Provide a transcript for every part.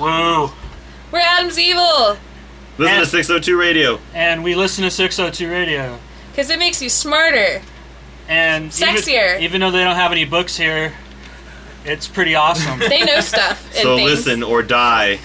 Whoa. We're Adam's Evil Listen And- to 602 Radio. And we listen to 602 Radio. because it makes you smarter. And Sexier. Even, even though they don't have any books here, it's pretty awesome. They know stuff. And So things. listen or die.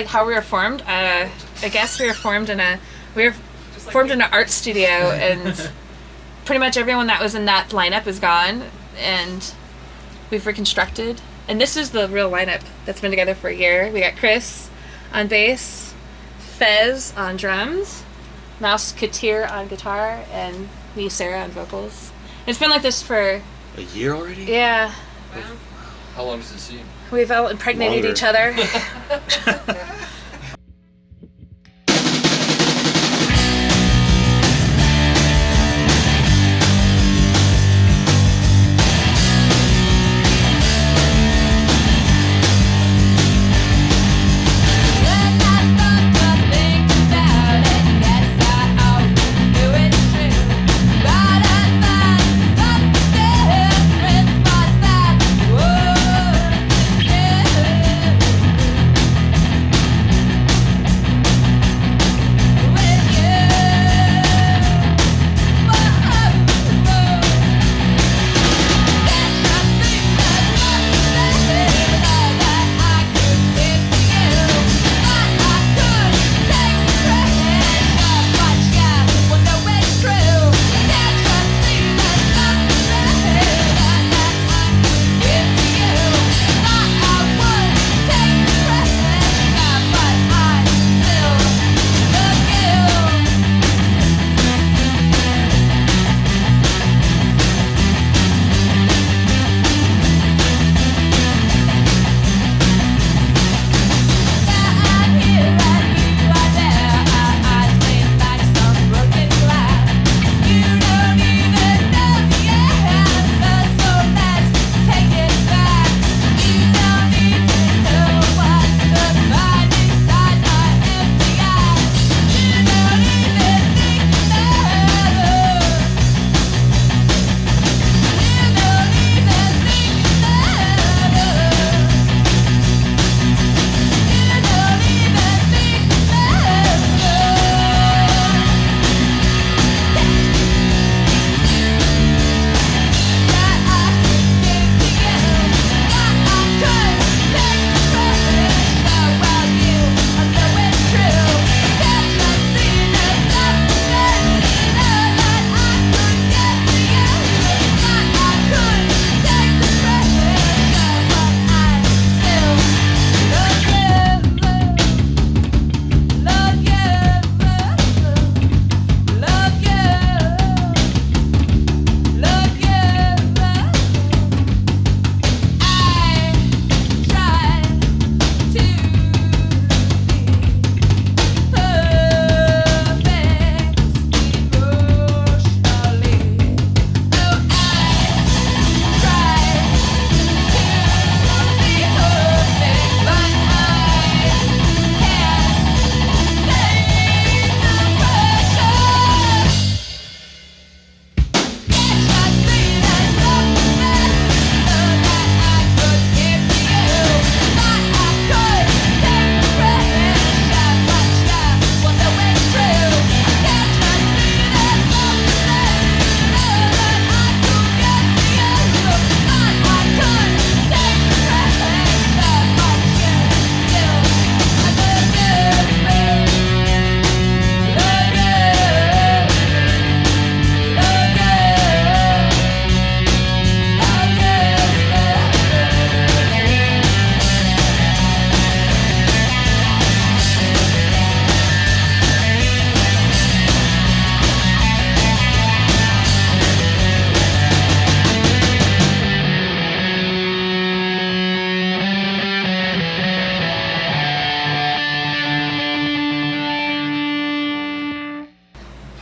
Like how we were formed. Uh, I guess we were formed in a we were formed in an art studio, and pretty much everyone that was in that lineup is gone, and we've reconstructed. And this is the real lineup that's been together for a year. We got Chris on bass, Fez on drums, Mouse Katir on guitar, and me, Sarah, on vocals. It's been like this for A year already? yeah. How long does it seem? We've all impregnated Longer. each other.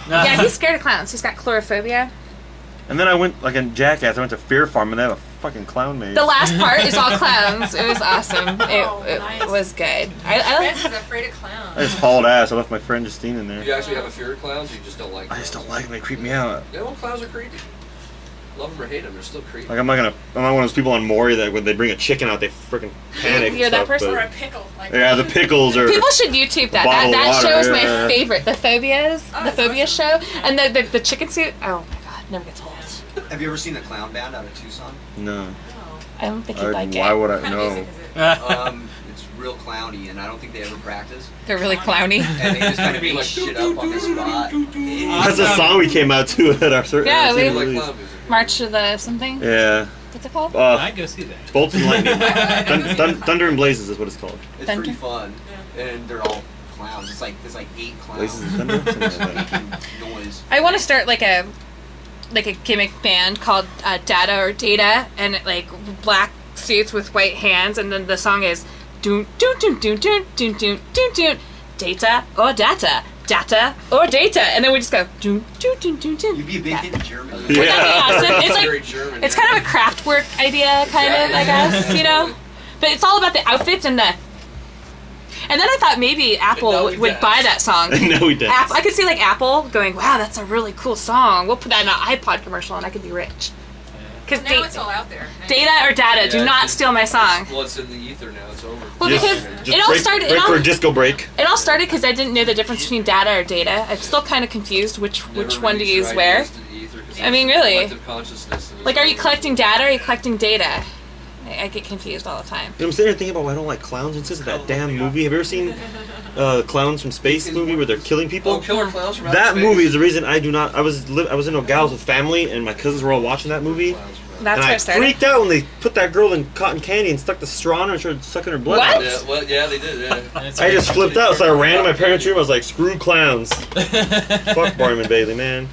Yeah, he's scared of clowns. He's got coulrophobia. And then I went like in Jackass. I went to Fear Farm and they have a fucking clown maze. The last part is all clowns. It was awesome. Oh, it, Oh, it nice. was good. I, I, Francis is afraid of clowns. I just hauled ass. I left my friend Justine in Do there. you actually have a fear of clowns? You just don't like? I just don't like them. They creep me out. Yeah, well, clowns are creepy. Love them or hate them, they're still creepy. Like I'm not gonna. I'm not one of those people on Maury that when they bring a chicken out, they freaking panic. You're that stuff, person? or but- a pickle. Like Yeah, the pickles are. People should YouTube that. That, Bottled that water, show is yeah. my favorite. The phobias, Oh, the that's phobia awesome. show, and the, the the chicken suit. Oh my god, never gets old. Have you ever seen a clown band out of Tucson? No. no. I don't think I- you'd like why it. would what I kind of know? music is it? Um, it's real clowny, and I don't think they ever practice. They're really clowny. And they just kind of make like, shit up on the spot. That's a song we came out to at our certain. Yeah, we- You like release. March of the something. Yeah. What's it called? Uh, I'd go see that. Bolts and Lightning. Thun- thun- Thunder and Blazes is what it's called. It's Thunder. pretty fun, and they're all clowns. It's like there's like eight clowns Blazes and Thunder. Something like that. making noise. I want to start like a like a gimmick band called uh, Data or Data, and it, like black suits with white hands, and then the song is doon doon doon doon doon doon doon doon doon data or data data or data, and then we just go doon doon doon doon doon. You'd be a big hit in Germany. Wouldn't that be awesome? It's like German. it's kind of a Kraftwerk idea, kind of I guess you know, but it's all about the outfits and the. And then I thought maybe Apple now would, dance. buy that song. no, we didn't. I could see like Apple going, "Wow, that's a really cool song. We'll put that in an iPod commercial, and I could be rich." Because Now it's all out there. data or data, do not it's- steal my song. Well, it's in the ether now. It's over. Well, Just- because just it all break, started. Break It for a disco break. it all started because I didn't know the difference between data or data. I'm still kind of confused which Never which one to release use where. ideas to the ether 'cause I mean, really. consciousness Like, are you collecting data or are you collecting data? I, I get confused all the time. You know, I'm sitting here thinking about why I don't like clowns. It's just that damn movie. Have you ever seen uh, Clowns from Space movie where they're killing people? Oh, killer clowns from that space? movie is the reason I do not. I was li- I was in Nogales with family, and my cousins were all watching that movie. Clowns from outer That's and where I it started. freaked out when they put that girl in cotton candy and stuck the straw in her and started sucking her blood. What? out. Yeah, well, yeah, they did. Yeah. That's I just flipped out, so I ran to my parents' room. I was like, "Screw clowns! Fuck Barnum and Bailey, man."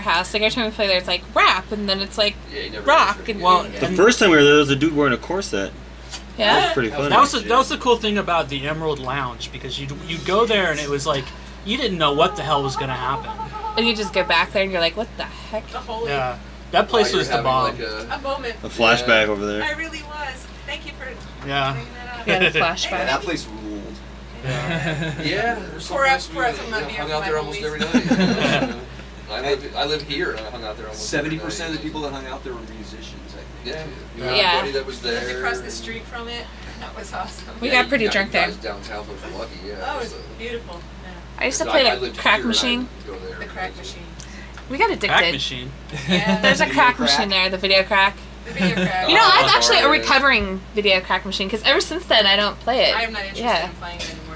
Was the. Like every time we play there, it's like rap, and then it's like Yeah, rock. And, Well, The and first time we were there, there was a dude wearing a corset. Yeah, That was pretty funny. that was the, that was the cool thing about the Emerald Lounge because you you go there and it was like you didn't know what the hell was gonna happen. And you just go back there, and you're like, what the heck? The holy Yeah, that place was the bomb. Like a, a moment. a flashback over there. I really was. Thank you for Yeah. bringing that up. Yeah, the Yeah, flashback. that place ruled. yeah, there's some For place us- for we us, I'm not you know, here hung out my there almost every night. you know, so. I live I live here and I hung out there Seventy percent of the people that hung out there were musicians. I think. Yeah, you had Yeah. a buddy that was there. Lived across the and- street from it. That was awesome. We Yeah, got pretty got drunk you there. Downtown folks were lucky. Yeah. Oh, it was so- beautiful. Yeah. I used to play I- I the crack here and I machine. would Go there The crack machine. We got addicted. Crack machine. Yeah. There's a Video crack, crack. machine there, the video crack. the video crack. You know, Oh, I'm actually a recovering video crack machine because ever since then I don't play it. I am not interested Yeah. in playing it anymore.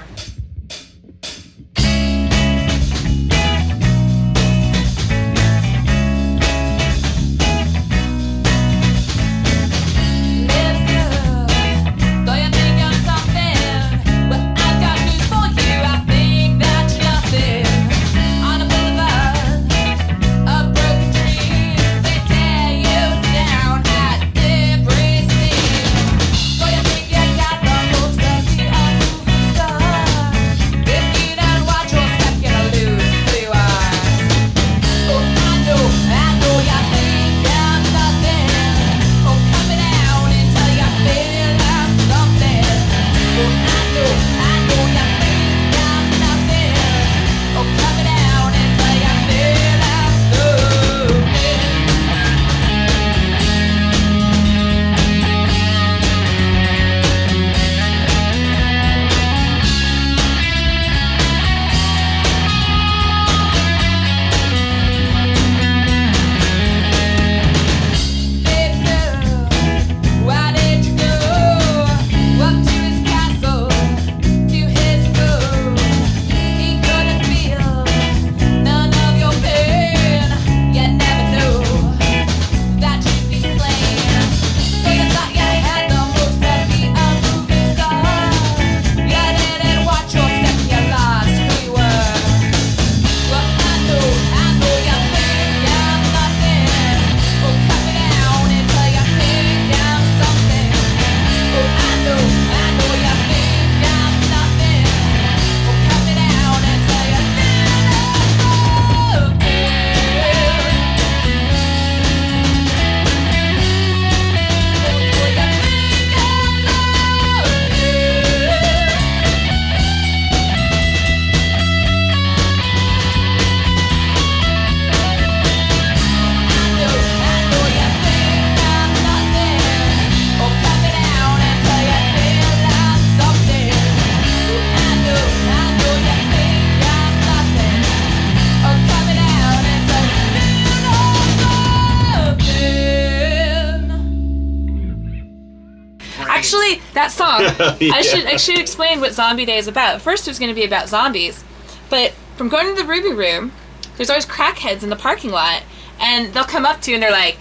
Song. Yeah. I should I should explain what Zombie Day is about. First, it was going to be about zombies, but from going to the Ruby Room, there's always crackheads in the parking lot, and they'll come up to you and they're like,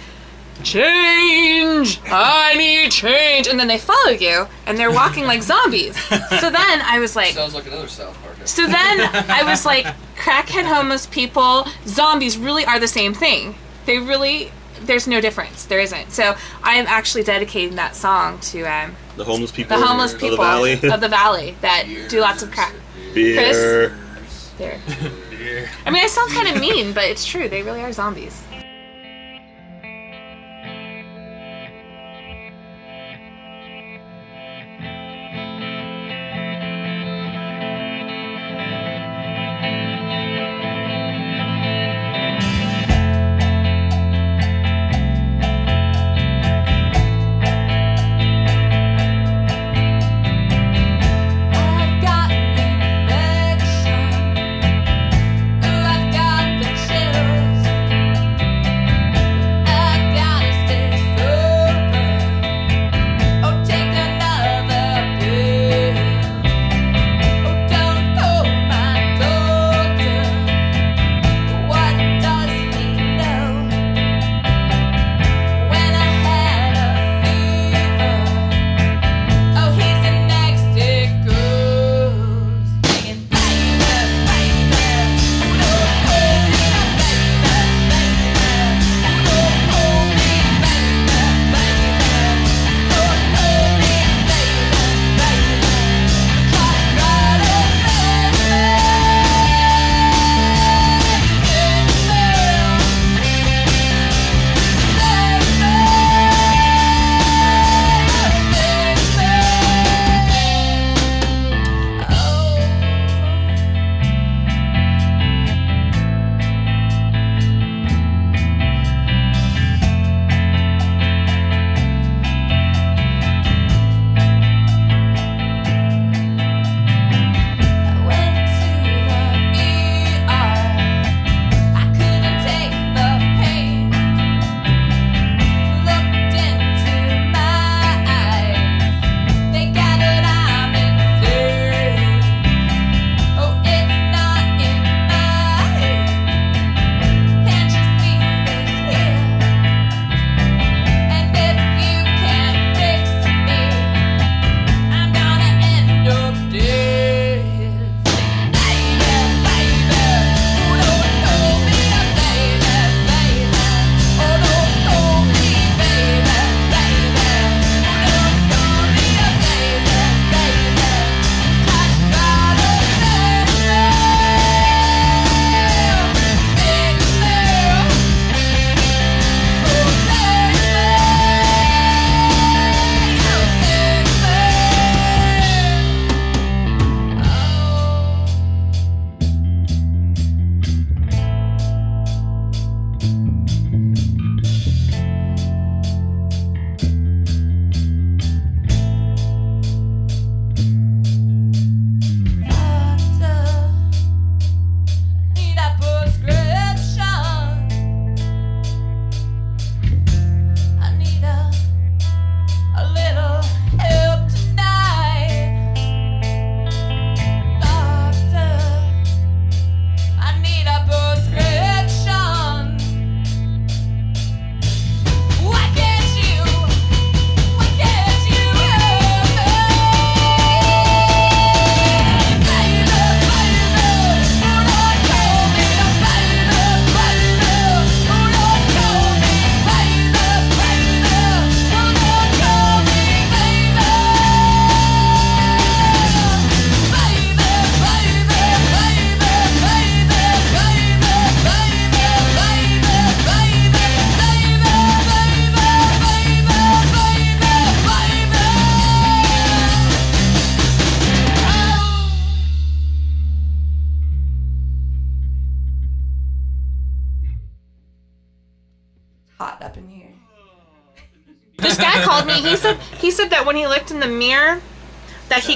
"Change! I need change!" And then they follow you, and they're walking like zombies. So then I was like, Sounds like another South Park. so then I was like, crackhead, homeless people, zombies really are the same thing. They really, there's no difference. There isn't. So I am actually dedicating that song to um, The homeless people. the homeless of people the valley. of the valley that do lots of crack. Beer. There. I mean, I sound kind of mean, but it's true. They really are zombies.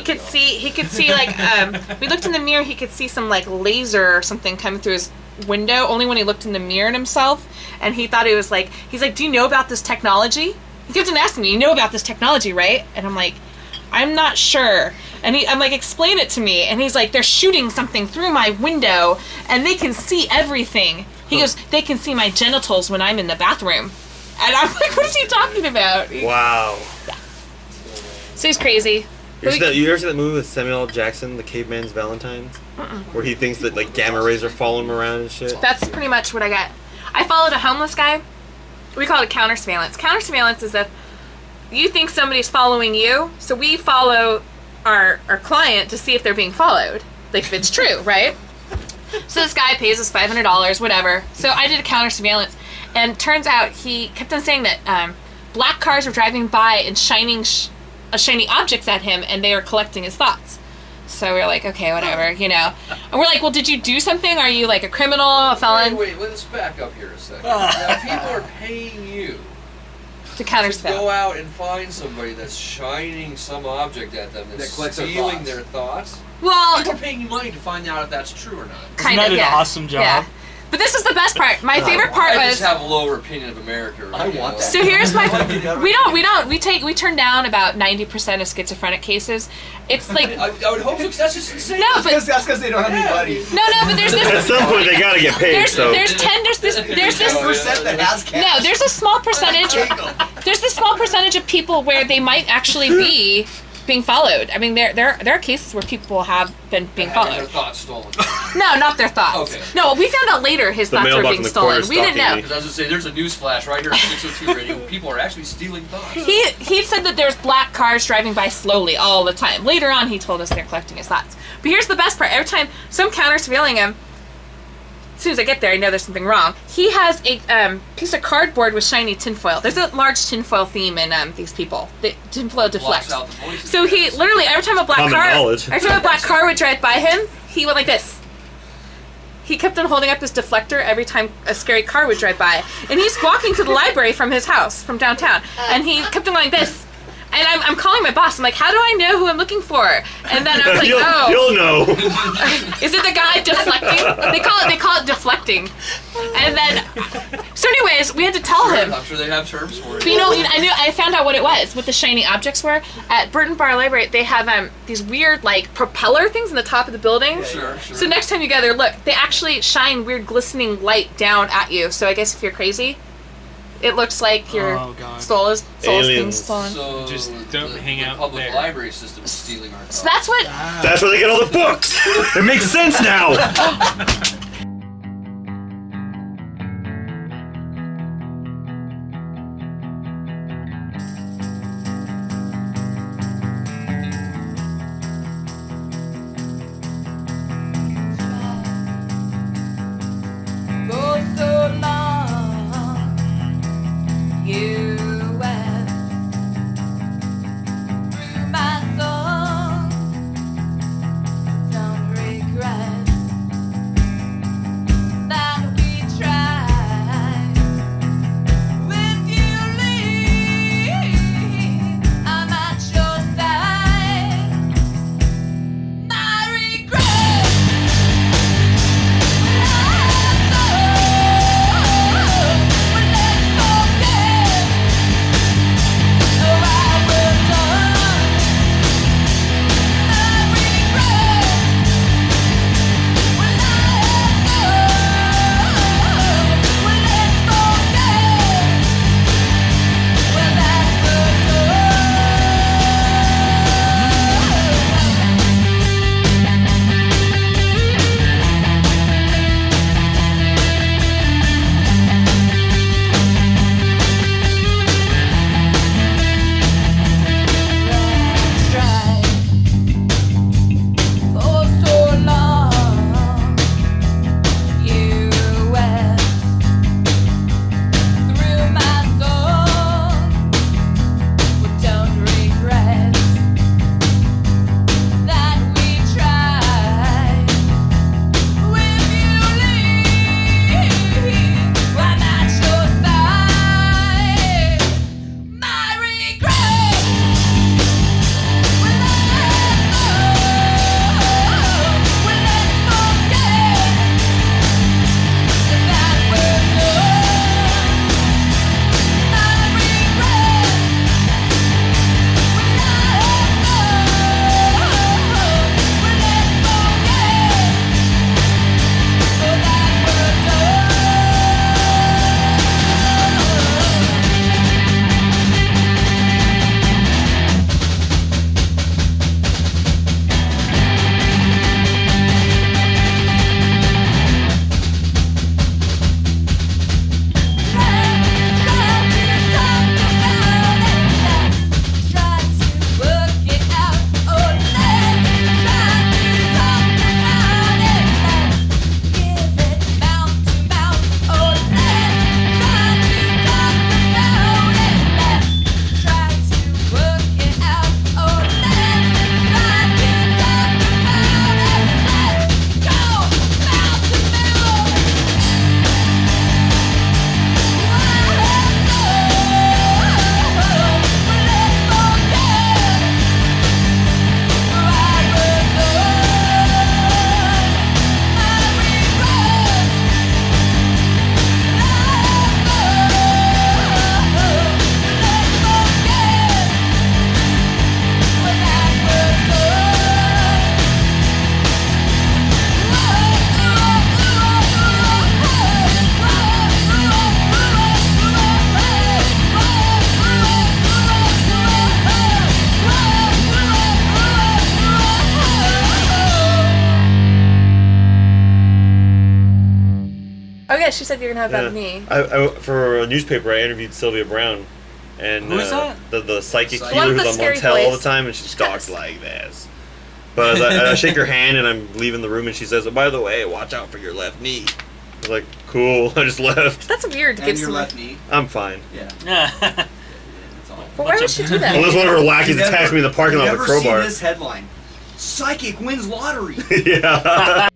Could see he could see like um, we looked in the mirror. He could see some like laser or something coming through his window. Only when he looked in the mirror at himself, and he thought it was like he's like, "Do you know about this technology?" He kept on asking me, "You know about this technology, right?" And I'm like, "I'm not sure." And he, I'm like, "Explain it to me." And he's like, "They're shooting something through my window, and they can see everything." He goes, "They can see my genitals when I'm in the bathroom." And I'm like, what is he talking about? Wow. So he's crazy. You ever, see that, you ever that movie with Samuel L. Jackson, The Caveman's Valentine? Where he thinks that like gamma rays are following him around and shit. That's pretty much what I got. I followed a homeless guy. We call it counter surveillance. Counter surveillance is if you think somebody's following you, so we follow our our client to see if they're being followed. Like if it's true, right? So this guy pays us five hundred dollars, whatever. So I did a counter surveillance, and turns out he kept on saying that um, black cars were driving by and shining sh- shiny objects at him, and they are collecting his thoughts. So we are like, okay, whatever, you know. And we're like, well, did you do something? Are you like a criminal, a felon? Wait, wait, let's back up here a second. Ah. now, people are paying you To counter to go out and find somebody that's shining some object at them that's That collects their stealing thoughts. their thoughts. Well, People are paying you money to find out if that's true or not. kind that of, an yeah. awesome job? Yeah. But this is the best part. My favorite part I was. just have a lower opinion of America. Right I now. want that. So here's my. We don't. We don't. We take. We turn down about ninety percent of schizophrenic cases. It's like I, I would hope so. 'cause that's just insane. no, but Because that's because they don't have any money. no, no. But there's At this. some point, they gotta get paid. There's So there's ten. There's this. There's this. Percent that has cash. No, there's a small percentage. There's this small percentage of people where they might actually be being followed. I mean, there there there are cases where people have been being Having their followed. thoughts stolen. No, not their thoughts. Okay. No, we found out later his The thoughts were being stolen. We didn't know. Because I was gonna say, there's a news flash right here at 602 Radio. People are actually stealing thoughts. He he said that there's black cars driving by slowly all the time. Later on, he told us they're collecting his thoughts. But here's the best part: every time some counter surveilling him, as soon as I get there, I know there's something wrong. He has a um, piece of cardboard with shiny tinfoil. There's a large tinfoil theme in um, these people. The tinfoil deflects. out the voices. So he literally every time a black Common car, knowledge. every time a black car would drive by him, he went like this. He kept on holding up his deflector every time a scary car would drive by, and he's walking to the library from his house from downtown, and he kept on going this. And I'm, I'm calling my boss. I'm like, how do I know who I'm looking for? And then I was like, you'll, oh, you'll know. is it the guy deflecting? They call it they call it deflecting. And then, so anyways, we had to tell him. I'm sure they have terms for it. But you know, I knew I found out what it was, what the shiny objects were. At Burton Barr Library, they have um these weird like propeller things in the top of the building. Sure, sure. So next time you go there, look, they actually shine weird glistening light down at you. So I guess if you're crazy, it looks like your Oh, God. soul is soul is being Aliens. stolen. So Just don't the, hang the out public there. library system is stealing our. So that's what That's where they get all the books. It makes sense now. she said you're gonna have that Yeah. with me. I, I, for a newspaper, I interviewed Sylvia Browne, and Who is uh, that? The the psychic Psychic. healer One with who's the on scary Montel all voice. the time, and she talks like this. But as I, I shake her hand and I'm leaving the room, and she says, oh, "By the way, watch out for your left knee." I was like, "Cool." I just left. That's weird to And give your someone. left knee. I'm fine. Yeah, Yeah. that's all. But why would she do that? Unless one of her lackeys You never- attacks me in the parking lot with a never crowbar. seen this headline? Psychic wins lottery. yeah.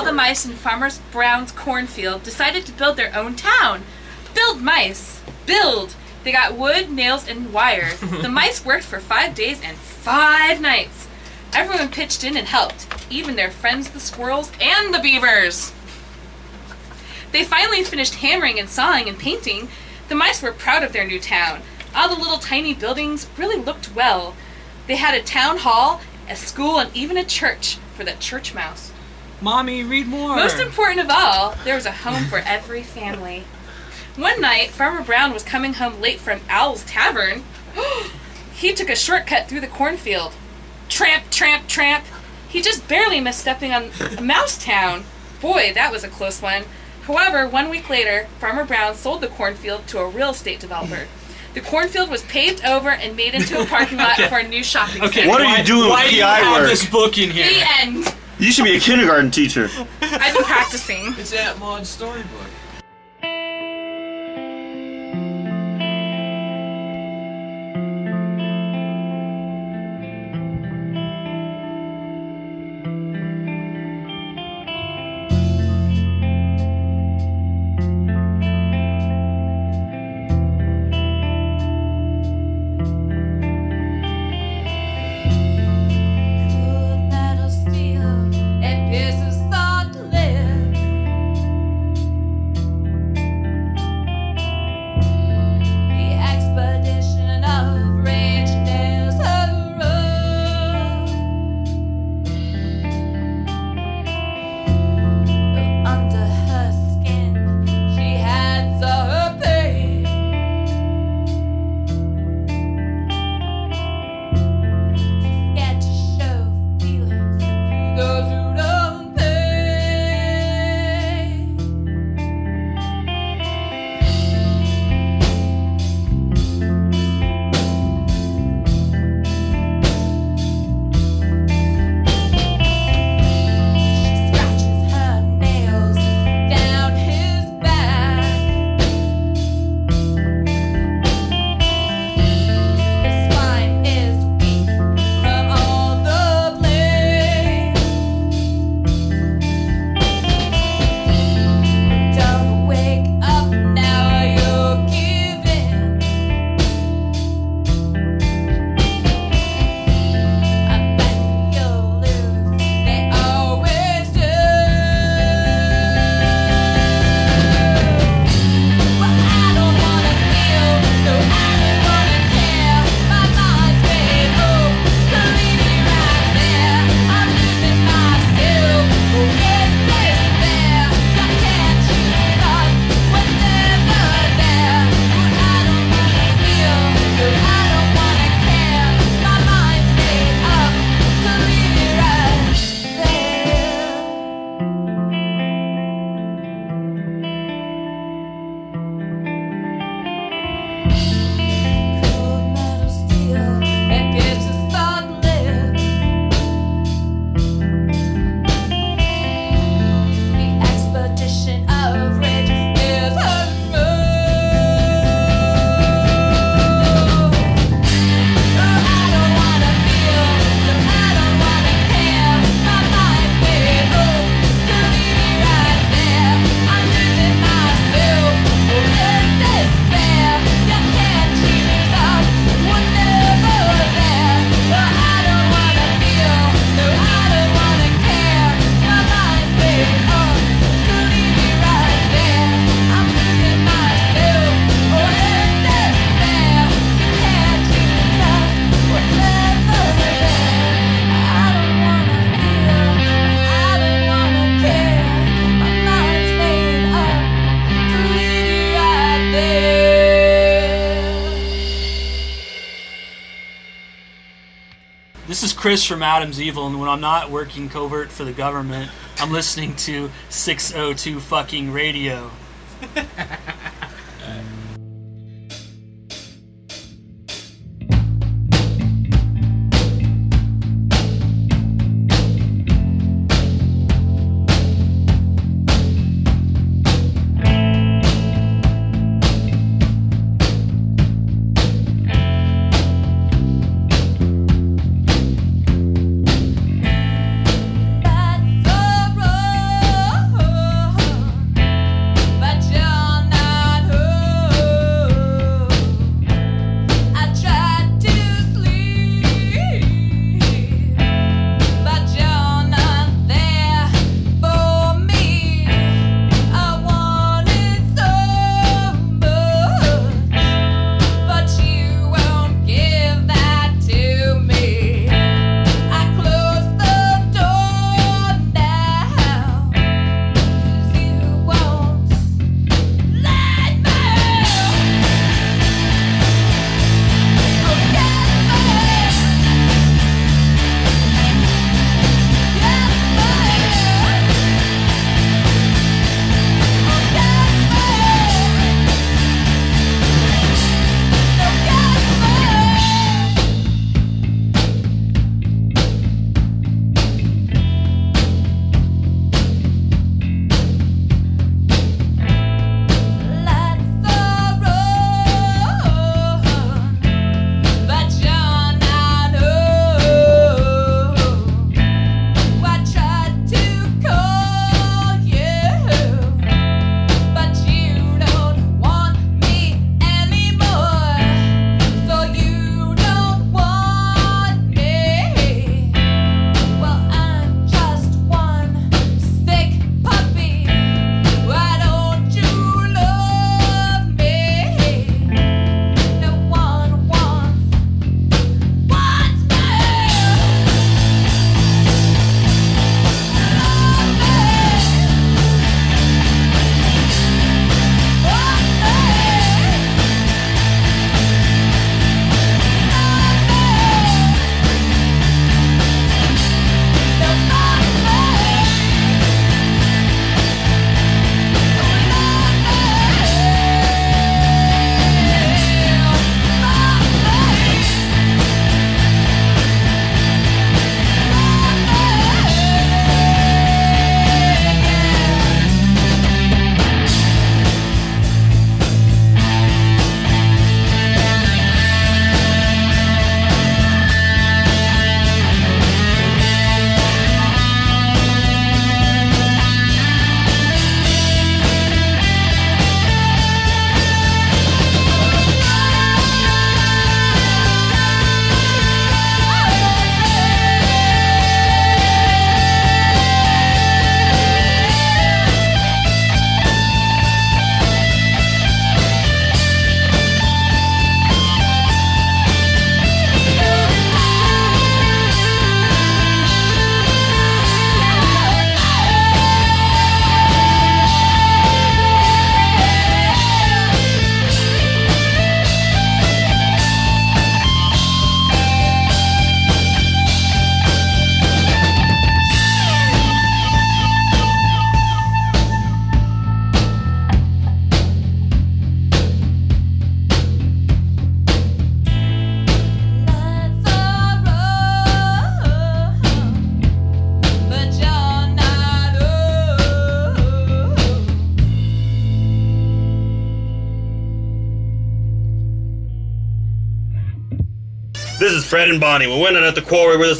All the mice in Farmer Brown's cornfield decided to build their own town. Build mice. Build. They got wood, nails, and wire. the mice worked for five days and five nights. Everyone pitched in and helped, even their friends the squirrels and the beavers. They finally finished hammering and sawing and painting. The mice were proud of their new town. All the little tiny buildings really looked well. They had a town hall, a school, and even a church for the church mouse. Mommy, read more. Most important of all, there was a home for every family. One night, Farmer Brown was coming home late from Owl's Tavern. he took a shortcut through the cornfield. Tramp, tramp, tramp. He just barely missed stepping on a mouse town. Boy, that was a close one. However, one week later, Farmer Brown sold the cornfield to a real estate developer. The cornfield was paved over and made into a parking lot Okay. for a new shopping Okay. center. What are you doing Why with do you PI have work? this book in here? The end. You should be a kindergarten teacher. I've been practicing. It's Aunt Maud's storybook. Chris from Adam's Evil, and when I'm not working covert for the government, I'm listening to 602 fucking radio.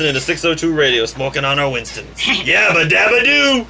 listening to 602 Radio, smoking on our Winstons. Yabba dabba doo!